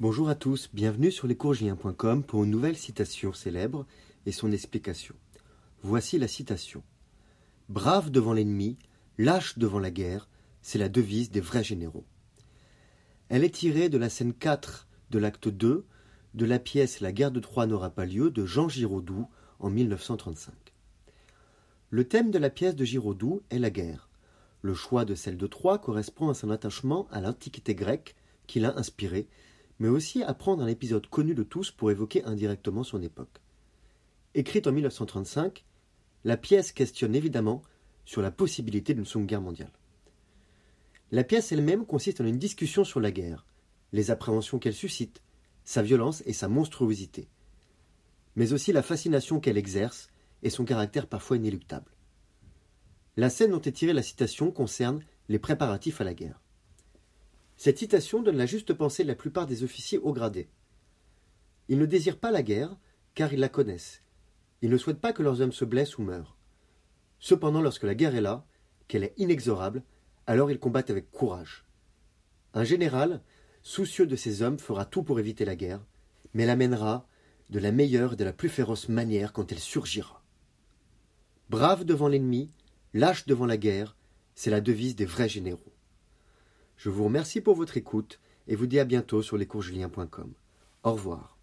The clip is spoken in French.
Bonjour à tous, bienvenue sur lescourgiens.com pour une nouvelle citation célèbre et son explication. Voici la citation. Brave devant l'ennemi, lâche devant la guerre, c'est la devise des vrais généraux. Elle est tirée de la scène 4 de l'acte 2 de la pièce La guerre de Troie n'aura pas lieu de Jean Giraudoux en 1935. Le thème de la pièce de Giraudoux est la guerre. Le choix de celle de Troie correspond à son attachement à l'Antiquité grecque qui l'a inspiré, mais aussi à prendre un épisode connu de tous pour évoquer indirectement son époque. Écrite en 1935, la pièce questionne évidemment sur la possibilité d'une seconde guerre mondiale. La pièce elle-même consiste en une discussion sur la guerre, les appréhensions qu'elle suscite, sa violence et sa monstruosité, mais aussi la fascination qu'elle exerce et son caractère parfois inéluctable. La scène dont est tirée la citation concerne les préparatifs à la guerre. Cette citation donne la juste pensée de la plupart des officiers haut gradés. Ils ne désirent pas la guerre, car ils la connaissent. Ils ne souhaitent pas que leurs hommes se blessent ou meurent. Cependant, lorsque la guerre est là, qu'elle est inexorable, alors ils combattent avec courage. Un général, soucieux de ses hommes, fera tout pour éviter la guerre, mais l'amènera de la meilleure et de la plus féroce manière quand elle surgira. Brave devant l'ennemi, Lâche devant la guerre, c'est la devise des vrais généraux. Je vous remercie pour votre écoute et vous dis à bientôt sur lescoursjulien.com. Au revoir.